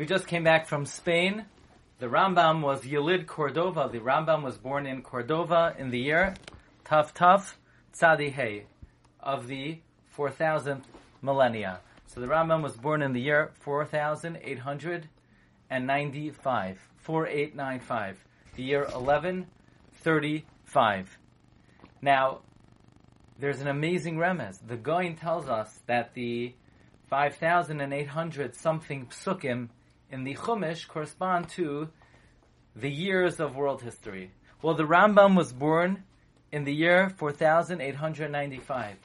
We just came back from Spain. The Rambam was Yelid Cordova. The Rambam was born in Cordova in the year Taf Taf Tzadi Hey of the 4000th millennia. So the Rambam was born in the year 4895. 4895. The year 1135. Now, there's an amazing remez. The Goin tells us that the 5,800 something psukim in the Chumash correspond to the years of world history. Well, the Rambam was born in the year 4895.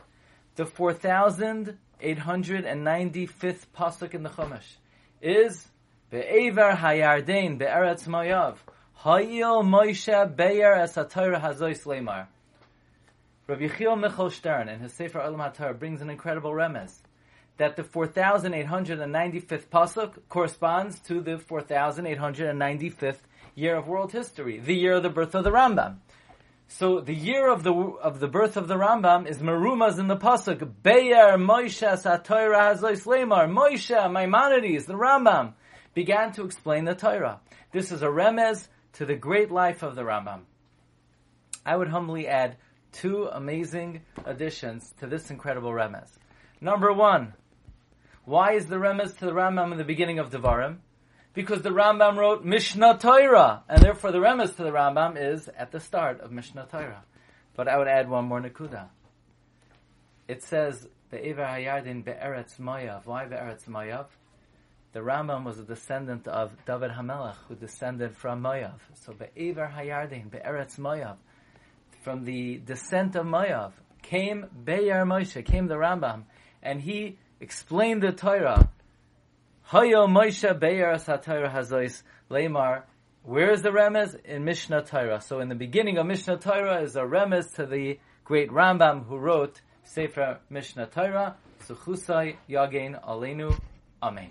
The 4895th pasuk in the Chumash is Be'ever Hayardein Be'eretz Mayav Hayil Moshe Be'er Es HaTorah Hazois Lemar Rabbi Yechiel Michal Stern in his Sefer Olam HaTorah brings an incredible remez that the 4,895th pasuk corresponds to the 4,895th year of world history, the year of the birth of the Rambam. So the year of the of the birth of the Rambam is Marumas in the pasuk Beyer Moshe Satoira Hazois Lemar Moshe Maimonides the Rambam began to explain the Torah. This is a remez to the great life of the Rambam. I would humbly add two amazing additions to this incredible remez. Number one, why is the remez to the Rambam in the beginning of Devarim? Because the Rambam wrote Mishnah Torah, and therefore the remez to the Rambam is at the start of Mishnah Torah. But I would add one more nakuda. It says Be'ever Hayardin Be'eretz Mayav. Why Be'eretz Mayav? The Rambam was a descendant of David Hamelach, who descended from Mayav. So Be'ever Hayardin Be'eretz Mayav. From the descent of Mayav came Be'er Moshe, came the Rambam, and he explained the Torah Hayo Moshe Be'er Satorah Hazois Lemar. Where is the remez? In Mishnah Torah. So in the beginning of Mishnah Torah is a remez to the great Rambam who wrote Sefer Mishnah Torah. Suchusai Yagen Alenu. Amen.